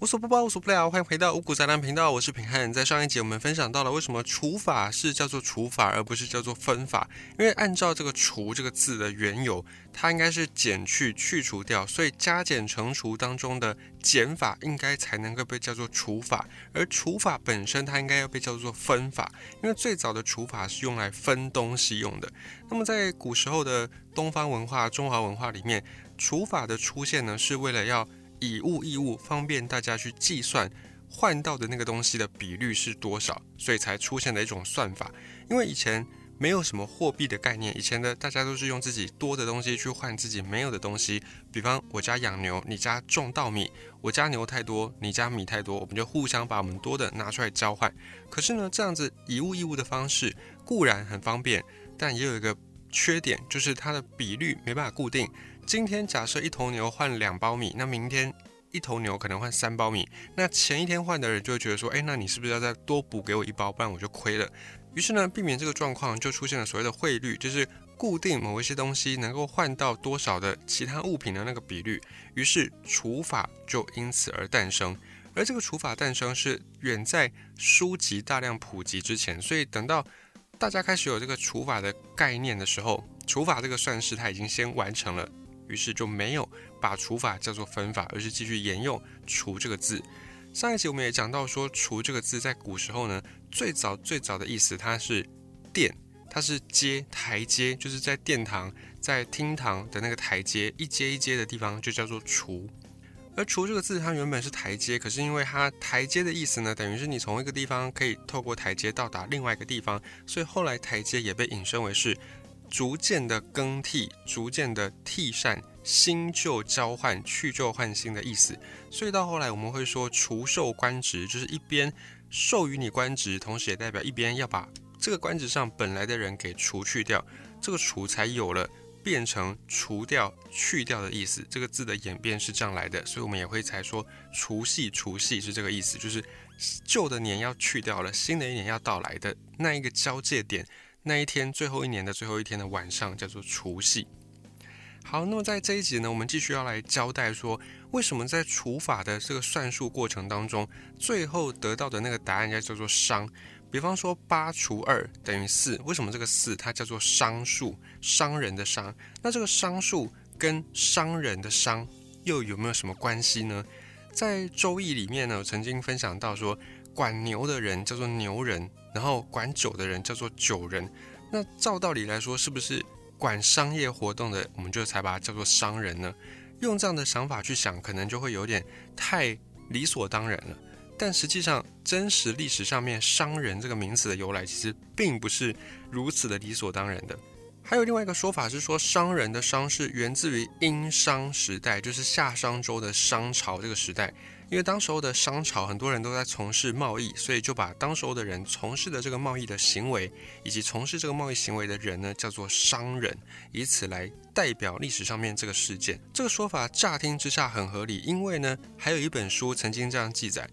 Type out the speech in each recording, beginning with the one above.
无所不包，无所不了。欢迎回到五谷杂粮频道，我是平汉。在上一节我们分享到了为什么除法是叫做除法，而不是叫做分法。因为按照这个“除”这个字的缘由，它应该是减去、去除掉，所以加减乘除当中的减法应该才能够被叫做除法，而除法本身它应该要被叫做分法，因为最早的除法是用来分东西用的。那么在古时候的东方文化、中华文化里面，除法的出现呢，是为了要以物易物，方便大家去计算换到的那个东西的比率是多少，所以才出现了一种算法。因为以前没有什么货币的概念，以前的大家都是用自己多的东西去换自己没有的东西。比方我家养牛，你家种稻米，我家牛太多，你家米太多，我们就互相把我们多的拿出来交换。可是呢，这样子以物易物的方式固然很方便，但也有一个缺点，就是它的比率没办法固定。今天假设一头牛换两包米，那明天一头牛可能换三包米。那前一天换的人就会觉得说，哎，那你是不是要再多补给我一包，不然我就亏了。于是呢，避免这个状况，就出现了所谓的汇率，就是固定某一些东西能够换到多少的其他物品的那个比率。于是除法就因此而诞生。而这个除法诞生是远在书籍大量普及之前，所以等到大家开始有这个除法的概念的时候，除法这个算式它已经先完成了。于是就没有把除法叫做分法，而是继续沿用“除”这个字。上一集我们也讲到说，“除”这个字在古时候呢，最早最早的意思它是殿，它是阶台阶，就是在殿堂、在厅堂的那个台阶，一阶一阶的地方就叫做“除”。而“除”这个字它原本是台阶，可是因为它台阶的意思呢，等于是你从一个地方可以透过台阶到达另外一个地方，所以后来台阶也被引申为是。逐渐的更替，逐渐的替善，新旧交换，去旧换新的意思。所以到后来我们会说，除授官职，就是一边授予你官职，同时也代表一边要把这个官职上本来的人给除去掉。这个除才有了变成除掉、去掉的意思。这个字的演变是这样来的，所以我们也会才说除夕，除夕是这个意思，就是旧的年要去掉了，新的一年要到来的那一个交界点。那一天，最后一年的最后一天的晚上，叫做除夕。好，那么在这一集呢，我们继续要来交代说，为什么在除法的这个算术过程当中，最后得到的那个答案应该叫做商。比方说，八除二等于四，为什么这个四它叫做商数？商人的商，那这个商数跟商人的商又有没有什么关系呢？在周易里面呢，曾经分享到说。管牛的人叫做牛人，然后管酒的人叫做酒人。那照道理来说，是不是管商业活动的，我们就才把它叫做商人呢？用这样的想法去想，可能就会有点太理所当然了。但实际上，真实历史上面“商人”这个名词的由来，其实并不是如此的理所当然的。还有另外一个说法是说，商人的“商”是源自于殷商时代，就是夏商周的商朝这个时代。因为当时候的商朝，很多人都在从事贸易，所以就把当时候的人从事的这个贸易的行为，以及从事这个贸易行为的人呢，叫做商人，以此来代表历史上面这个事件。这个说法乍听之下很合理，因为呢，还有一本书曾经这样记载，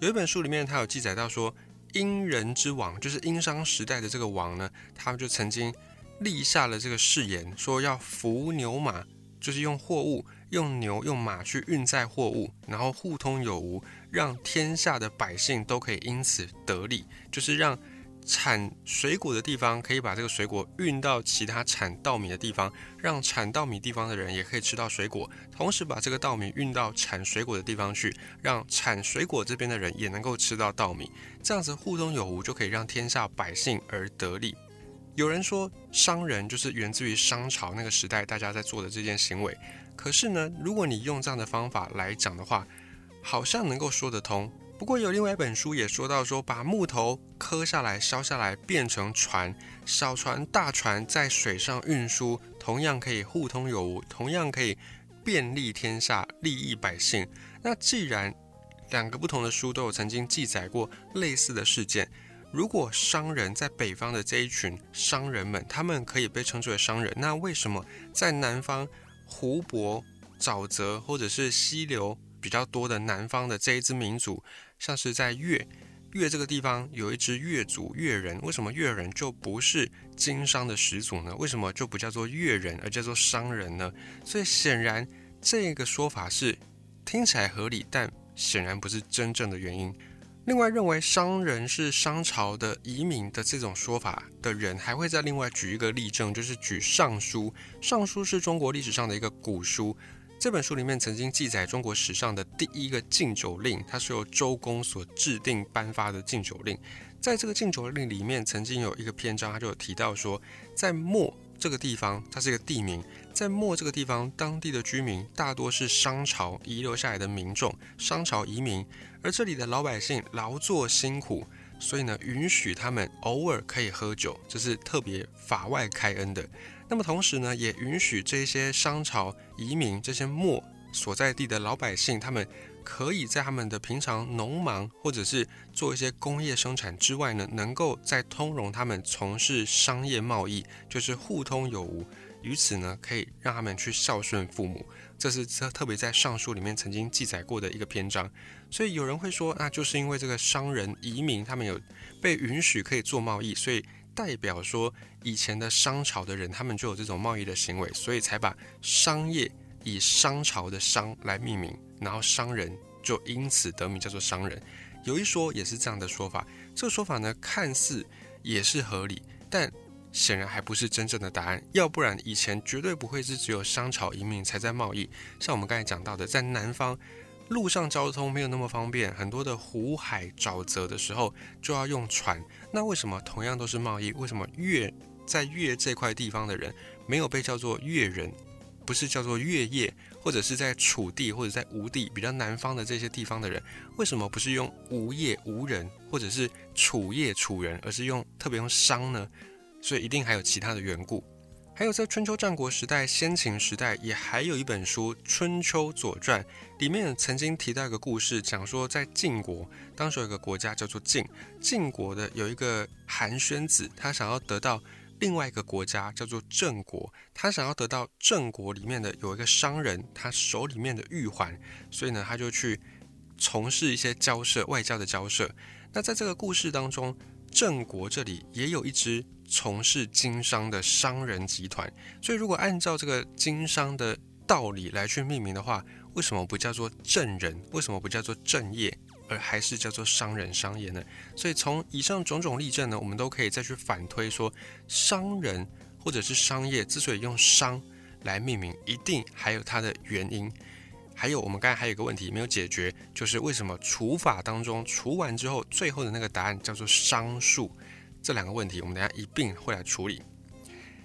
有一本书里面它有记载到说，殷人之王，就是殷商时代的这个王呢，他们就曾经立下了这个誓言，说要服牛马，就是用货物。用牛用马去运载货物，然后互通有无，让天下的百姓都可以因此得利。就是让产水果的地方可以把这个水果运到其他产稻米的地方，让产稻米地方的人也可以吃到水果，同时把这个稻米运到产水果的地方去，让产水果这边的人也能够吃到稻米。这样子互通有无，就可以让天下百姓而得利。有人说，商人就是源自于商朝那个时代大家在做的这件行为。可是呢，如果你用这样的方法来讲的话，好像能够说得通。不过有另外一本书也说到，说把木头磕下来、削下来变成船，小船、大船在水上运输，同样可以互通有无，同样可以便利天下、利益百姓。那既然两个不同的书都有曾经记载过类似的事件，如果商人在北方的这一群商人们，他们可以被称之为商人，那为什么在南方？湖泊、沼泽或者是溪流比较多的南方的这一支民族，像是在越越这个地方有一支越族越人，为什么越人就不是经商的始祖呢？为什么就不叫做越人而叫做商人呢？所以显然这个说法是听起来合理，但显然不是真正的原因。另外，认为商人是商朝的移民的这种说法的人，还会再另外举一个例证，就是举《尚书》。《尚书》是中国历史上的一个古书，这本书里面曾经记载中国史上的第一个禁酒令，它是由周公所制定颁发的禁酒令。在这个禁酒令里面，曾经有一个篇章，他就有提到说，在末这个地方，它是一个地名，在墨这个地方，当地的居民大多是商朝遗留下来的民众，商朝移民，而这里的老百姓劳作辛苦，所以呢，允许他们偶尔可以喝酒，这是特别法外开恩的。那么同时呢，也允许这些商朝移民这些墨所在地的老百姓，他们。可以在他们的平常农忙或者是做一些工业生产之外呢，能够在通融他们从事商业贸易，就是互通有无。于此呢，可以让他们去孝顺父母。这是特特别在上书里面曾经记载过的一个篇章。所以有人会说，那就是因为这个商人移民，他们有被允许可以做贸易，所以代表说以前的商朝的人，他们就有这种贸易的行为，所以才把商业以商朝的商来命名。然后商人就因此得名叫做商人，有一说也是这样的说法。这个说法呢，看似也是合理，但显然还不是真正的答案。要不然以前绝对不会是只有商朝移民才在贸易。像我们刚才讲到的，在南方路上交通没有那么方便，很多的湖海沼泽的时候就要用船。那为什么同样都是贸易，为什么越在越这块地方的人没有被叫做越人，不是叫做越业？或者是在楚地或者在吴地比较南方的这些地方的人，为什么不是用吴业吴人，或者是楚业楚人，而是用特别用商呢？所以一定还有其他的缘故。还有在春秋战国时代、先秦时代，也还有一本书《春秋左传》，里面曾经提到一个故事，讲说在晋国，当时有一个国家叫做晋，晋国的有一个韩宣子，他想要得到。另外一个国家叫做郑国，他想要得到郑国里面的有一个商人，他手里面的玉环，所以呢，他就去从事一些交涉，外交的交涉。那在这个故事当中，郑国这里也有一支从事经商的商人集团，所以如果按照这个经商的道理来去命名的话，为什么不叫做郑人？为什么不叫做郑业？而还是叫做商人商业呢？所以从以上种种例证呢，我们都可以再去反推说，商人或者是商业之所以用商来命名，一定还有它的原因。还有我们刚才还有一个问题没有解决，就是为什么除法当中除完之后，最后的那个答案叫做商数？这两个问题我们等下一并会来处理。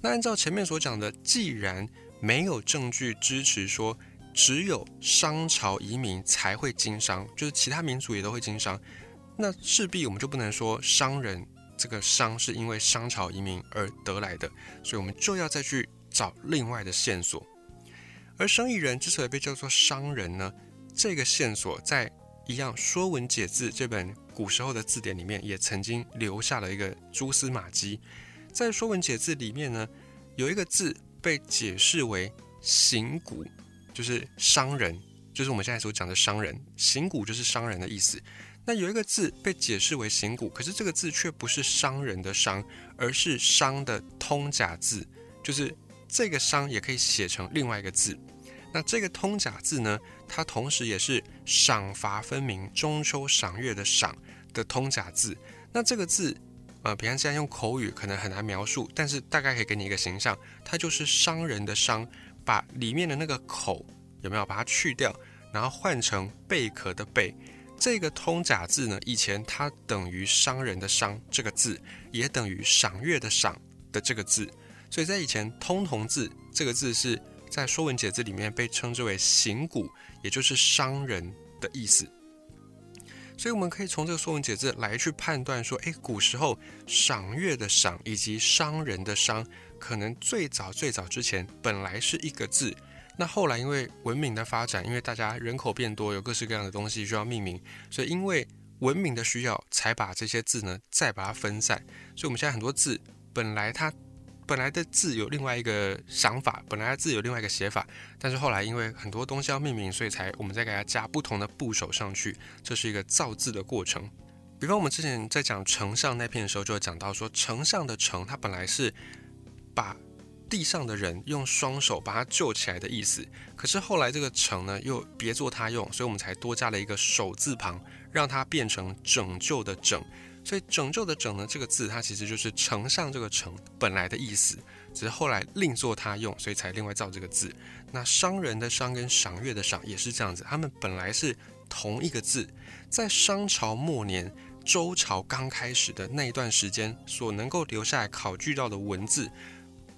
那按照前面所讲的，既然没有证据支持说。只有商朝移民才会经商，就是其他民族也都会经商，那势必我们就不能说商人这个商是因为商朝移民而得来的，所以我们就要再去找另外的线索。而生意人之所以被叫做商人呢，这个线索在一样《说文解字》这本古时候的字典里面也曾经留下了一个蛛丝马迹。在《说文解字》里面呢，有一个字被解释为 行古。就是商人，就是我们现在所讲的商人，行骨就是商人的意思。那有一个字被解释为行骨，可是这个字却不是商人的商，而是商的通假字，就是这个商也可以写成另外一个字。那这个通假字呢，它同时也是赏罚分明、中秋赏月的赏的通假字。那这个字，呃，平常现在用口语可能很难描述，但是大概可以给你一个形象，它就是商人的商。把里面的那个口有没有把它去掉，然后换成贝壳的贝，这个通假字呢？以前它等于商人的商这个字，也等于赏月的赏的这个字，所以在以前通同字这个字是在《说文解字》里面被称之为行古，也就是商人的意思。所以我们可以从这个《说文解字》来去判断说，诶，古时候赏月的赏以及商人的商。可能最早最早之前本来是一个字，那后来因为文明的发展，因为大家人口变多，有各式各样的东西需要命名，所以因为文明的需要，才把这些字呢再把它分散。所以我们现在很多字本来它本来的字有另外一个想法，本来的字有另外一个写法，但是后来因为很多东西要命名，所以才我们再给它加不同的部首上去，这是一个造字的过程。比方我们之前在讲丞相那篇的时候，就会讲到说丞相的丞，它本来是。把地上的人用双手把他救起来的意思。可是后来这个城呢又别做他用，所以我们才多加了一个手字旁，让它变成拯救的拯。所以拯救的拯呢这个字，它其实就是丞相这个城本来的意思，只是后来另作他用，所以才另外造这个字。那商人的商跟赏月的赏也是这样子，他们本来是同一个字，在商朝末年。周朝刚开始的那一段时间，所能够留下来考据到的文字，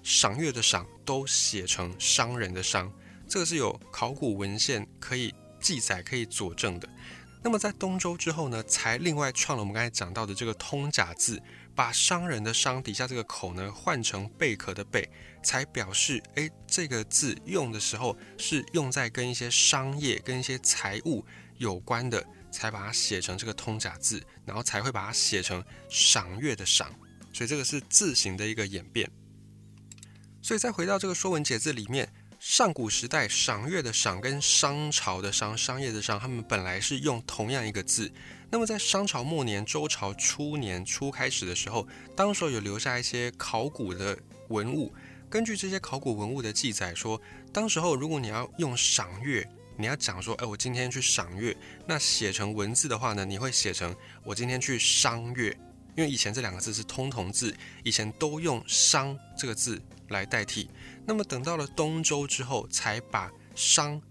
赏月的赏都写成商人的商，这个是有考古文献可以记载、可以佐证的。那么在东周之后呢，才另外创了我们刚才讲到的这个通假字，把商人的商底下这个口呢换成贝壳的贝，才表示哎这个字用的时候是用在跟一些商业、跟一些财务有关的。才把它写成这个通假字，然后才会把它写成赏月的赏，所以这个是字形的一个演变。所以再回到这个《说文解字》里面，上古时代赏月的赏跟商朝的商、商业的商，他们本来是用同样一个字。那么在商朝末年、周朝初年初开始的时候，当时候有留下一些考古的文物，根据这些考古文物的记载说，当时候如果你要用赏月。你要讲说，哎，我今天去赏月，那写成文字的话呢，你会写成我今天去商月，因为以前这两个字是通同字，以前都用商这个字来代替。那么等到了东周之后，才把商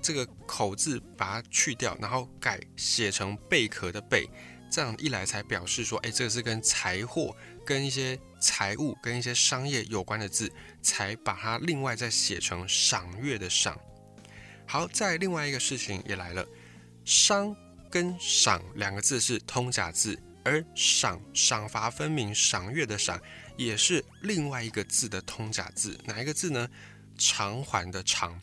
这个口字把它去掉，然后改写成贝壳的贝，这样一来才表示说，哎，这个是跟财货、跟一些财物、跟一些商业有关的字，才把它另外再写成赏月的赏。好，在另外一个事情也来了，商跟赏两个字是通假字，而赏赏罚分明，赏月的赏也是另外一个字的通假字，哪一个字呢？偿还的偿。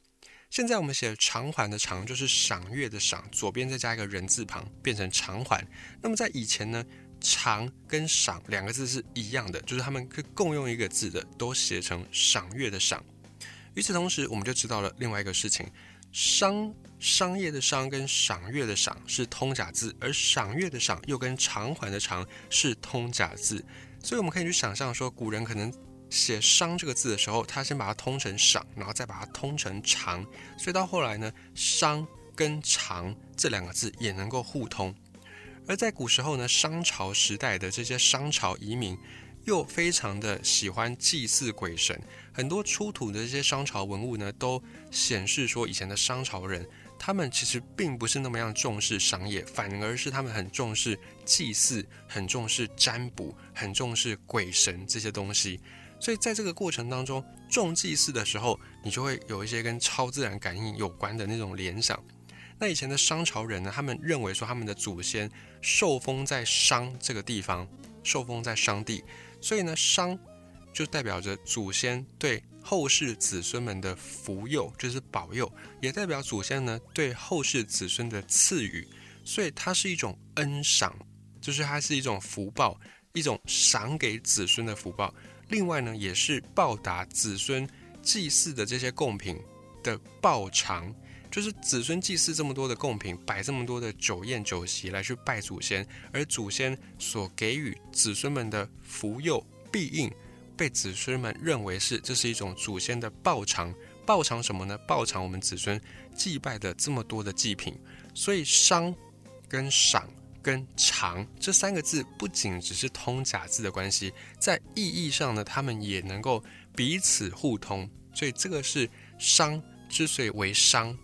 现在我们写偿还的偿就是赏月的赏，左边再加一个人字旁，变成长还。那么在以前呢，偿跟赏两个字是一样的，就是他们可以共用一个字的，都写成赏月的赏。与此同时，我们就知道了另外一个事情。商商业的商跟赏月的赏是通假字，而赏月的赏又跟偿还的偿是通假字，所以我们可以去想象说，古人可能写商这个字的时候，他先把它通成赏，然后再把它通成长，所以到后来呢，商跟长这两个字也能够互通。而在古时候呢，商朝时代的这些商朝移民。又非常的喜欢祭祀鬼神，很多出土的这些商朝文物呢，都显示说以前的商朝人，他们其实并不是那么样重视商业，反而是他们很重视祭祀，很重视占卜，很重视鬼神这些东西。所以在这个过程当中，重祭祀的时候，你就会有一些跟超自然感应有关的那种联想。那以前的商朝人呢，他们认为说他们的祖先受封在商这个地方，受封在商地。所以呢，商就代表着祖先对后世子孙们的福佑，就是保佑，也代表祖先呢对后世子孙的赐予。所以它是一种恩赏，就是它是一种福报，一种赏给子孙的福报。另外呢，也是报答子孙祭祀的这些贡品的报偿，就是子孙祭祀这么多的贡品，摆这么多的酒宴酒席来去拜祖先，而祖先所给予子孙们的。福佑必应被子孙们认为是这是一种祖先的报偿，报偿什么呢？报偿我们子孙祭拜的这么多的祭品。所以商、跟赏、跟偿这三个字，不仅只是通假字的关系，在意义上呢，他们也能够彼此互通。所以这个是商之所以为商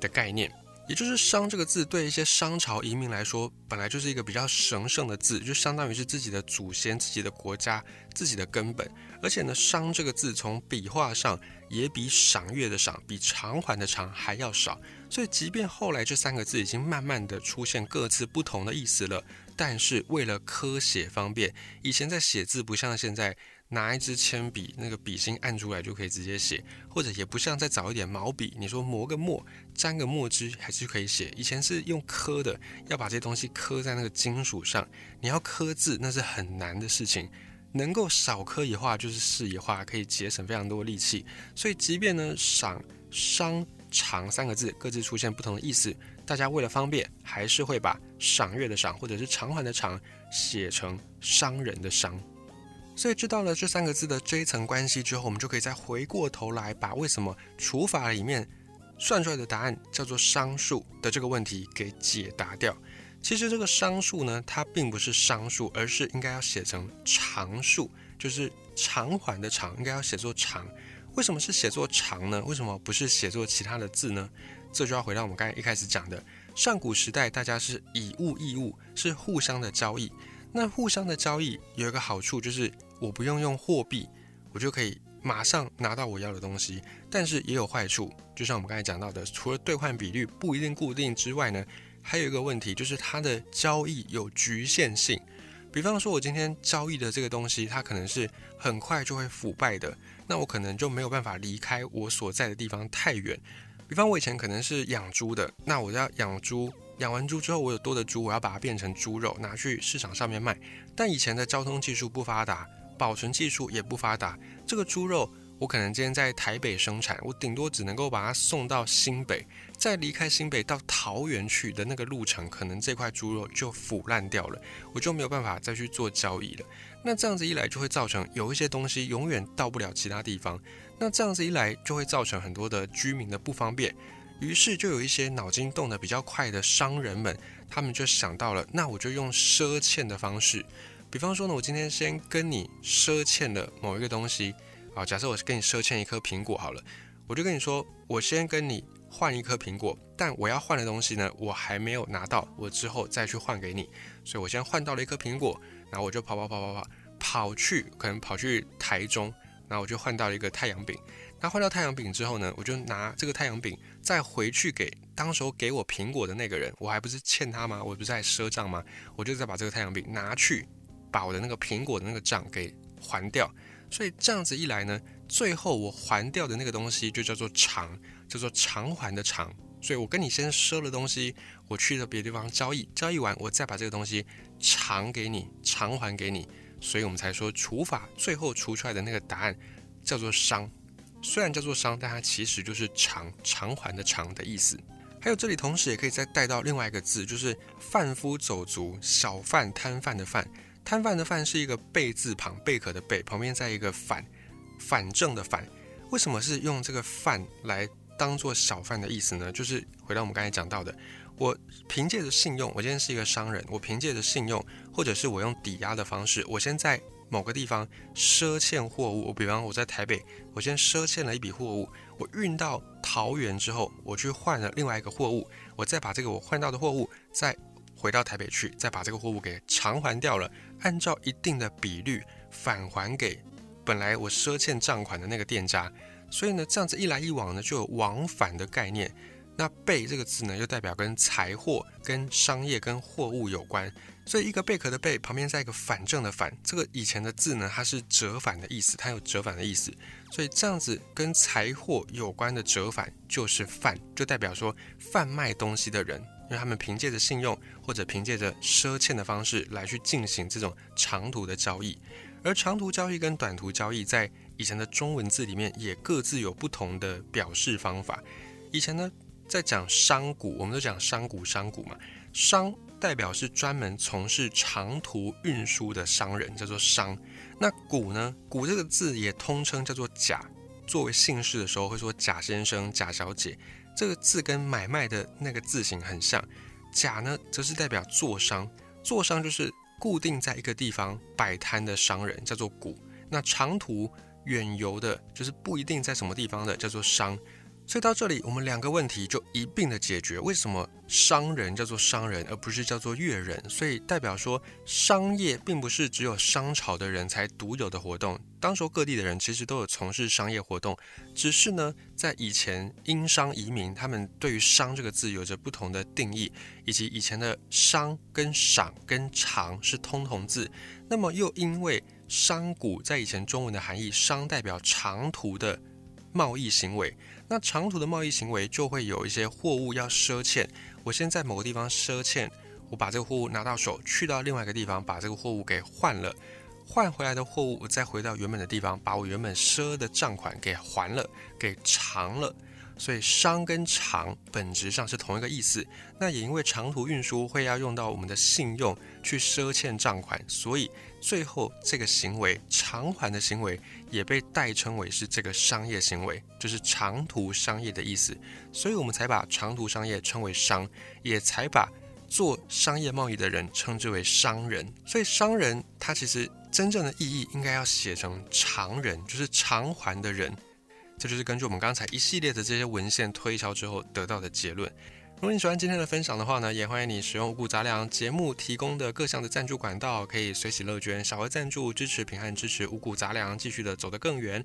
的概念。也就是“商”这个字，对一些商朝移民来说，本来就是一个比较神圣的字，就相当于是自己的祖先、自己的国家、自己的根本。而且呢，“商”这个字从笔画上也比“赏月”的“赏”、比“偿还”的“偿”还要少。所以，即便后来这三个字已经慢慢的出现各自不同的意思了，但是为了科写方便，以前在写字不像现在。拿一支铅笔，那个笔芯按出来就可以直接写，或者也不像再早一点毛笔，你说磨个墨，沾个墨汁还是可以写。以前是用刻的，要把这些东西刻在那个金属上，你要刻字那是很难的事情。能够少刻一画就是是一画，可以节省非常多力气。所以，即便呢“赏”“商”“长”三个字各自出现不同的意思，大家为了方便，还是会把“赏月”的“赏”或者是“偿还”的“偿”写成“商人”的“商”。所以知道了这三个字的这一层关系之后，我们就可以再回过头来把为什么除法里面算出来的答案叫做商数的这个问题给解答掉。其实这个商数呢，它并不是商数，而是应该要写成长数，就是偿还的偿，应该要写作长。为什么是写作长呢？为什么不是写作其他的字呢？这就要回到我们刚才一开始讲的，上古时代大家是以物易物，是互相的交易。那互相的交易有一个好处就是。我不用用货币，我就可以马上拿到我要的东西。但是也有坏处，就像我们刚才讲到的，除了兑换比率不一定固定之外呢，还有一个问题就是它的交易有局限性。比方说，我今天交易的这个东西，它可能是很快就会腐败的，那我可能就没有办法离开我所在的地方太远。比方我以前可能是养猪的，那我要养猪。养完猪之后，我有多的猪，我要把它变成猪肉，拿去市场上面卖。但以前的交通技术不发达。保存技术也不发达，这个猪肉我可能今天在台北生产，我顶多只能够把它送到新北，再离开新北到桃园去的那个路程，可能这块猪肉就腐烂掉了，我就没有办法再去做交易了。那这样子一来，就会造成有一些东西永远到不了其他地方。那这样子一来，就会造成很多的居民的不方便。于是就有一些脑筋动得比较快的商人们，他们就想到了，那我就用赊欠的方式。比方说呢，我今天先跟你赊欠了某一个东西，啊，假设我跟你赊欠一颗苹果好了，我就跟你说，我先跟你换一颗苹果，但我要换的东西呢，我还没有拿到，我之后再去换给你，所以我先换到了一颗苹果，然后我就跑跑跑跑跑跑去，可能跑去台中，然后我就换到了一个太阳饼，那换到太阳饼之后呢，我就拿这个太阳饼再回去给当时候给我苹果的那个人，我还不是欠他吗？我不是在赊账吗？我就再把这个太阳饼拿去。把我的那个苹果的那个账给还掉，所以这样子一来呢，最后我还掉的那个东西就叫做偿，叫做偿还的偿。所以我跟你先赊了东西，我去了别的地方交易，交易完我再把这个东西偿给你，偿还给你。所以我们才说除法最后除出来的那个答案叫做商，虽然叫做商，但它其实就是偿，偿还的偿的意思。还有这里同时也可以再带到另外一个字，就是贩夫走卒、小贩摊贩的贩。摊贩的贩是一个贝字旁，贝壳的贝旁边再一个反，反正的反。为什么是用这个贩来当做小贩的意思呢？就是回到我们刚才讲到的，我凭借着信用，我今天是一个商人，我凭借着信用，或者是我用抵押的方式，我先在某个地方赊欠货物。我比方我在台北，我先赊欠了一笔货物，我运到桃园之后，我去换了另外一个货物，我再把这个我换到的货物再回到台北去，再把这个货物给偿还掉了。按照一定的比率返还给本来我赊欠账款的那个店家，所以呢，这样子一来一往呢，就有往返的概念。那“贝”这个字呢，又代表跟财货、跟商业、跟货物有关，所以一个贝壳的“贝”旁边再一个反正的“反”，这个以前的字呢，它是折返的意思，它有折返的意思，所以这样子跟财货有关的折返就是贩，就代表说贩卖东西的人。因为他们凭借着信用或者凭借着赊欠的方式来去进行这种长途的交易，而长途交易跟短途交易在以前的中文字里面也各自有不同的表示方法。以前呢，在讲商贾，我们都讲商贾商贾嘛，商代表是专门从事长途运输的商人，叫做商。那贾呢，贾这个字也通称叫做贾，作为姓氏的时候会说贾先生、贾小姐。这个字跟买卖的那个字形很像，贾呢则是代表做商，做商就是固定在一个地方摆摊的商人，叫做贾。那长途远游的，就是不一定在什么地方的，叫做商。所以到这里，我们两个问题就一并的解决。为什么商人叫做商人，而不是叫做乐人？所以代表说，商业并不是只有商朝的人才独有的活动。当时各地的人其实都有从事商业活动，只是呢，在以前殷商移民，他们对于“商”这个字有着不同的定义，以及以前的“商”跟“赏”跟“长”是通同字。那么又因为“商贾”在以前中文的含义，“商”代表长途的贸易行为。那长途的贸易行为就会有一些货物要赊欠，我先在某个地方赊欠，我把这个货物拿到手，去到另外一个地方把这个货物给换了，换回来的货物我再回到原本的地方，把我原本赊的账款给还了，给偿了。所以商跟长本质上是同一个意思。那也因为长途运输会要用到我们的信用去赊欠账款，所以最后这个行为偿还的行为也被代称为是这个商业行为，就是长途商业的意思。所以我们才把长途商业称为商，也才把做商业贸易的人称之为商人。所以商人他其实真正的意义应该要写成偿人，就是偿还的人。这就是根据我们刚才一系列的这些文献推敲之后得到的结论。如果你喜欢今天的分享的话呢，也欢迎你使用五谷杂粮节目提供的各项的赞助管道，可以随喜乐捐、小额赞助支持平汉支持五谷杂粮继续的走得更远。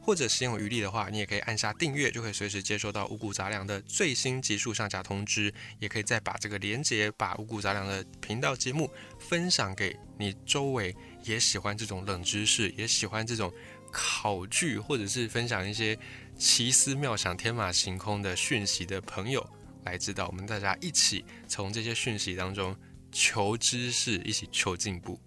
或者心有余力的话，你也可以按下订阅，就可以随时接收到五谷杂粮的最新集数上架通知。也可以再把这个连接，把五谷杂粮的频道节目分享给你周围也喜欢这种冷知识，也喜欢这种。考据，或者是分享一些奇思妙想、天马行空的讯息的朋友，来知道我们大家一起从这些讯息当中求知识，一起求进步。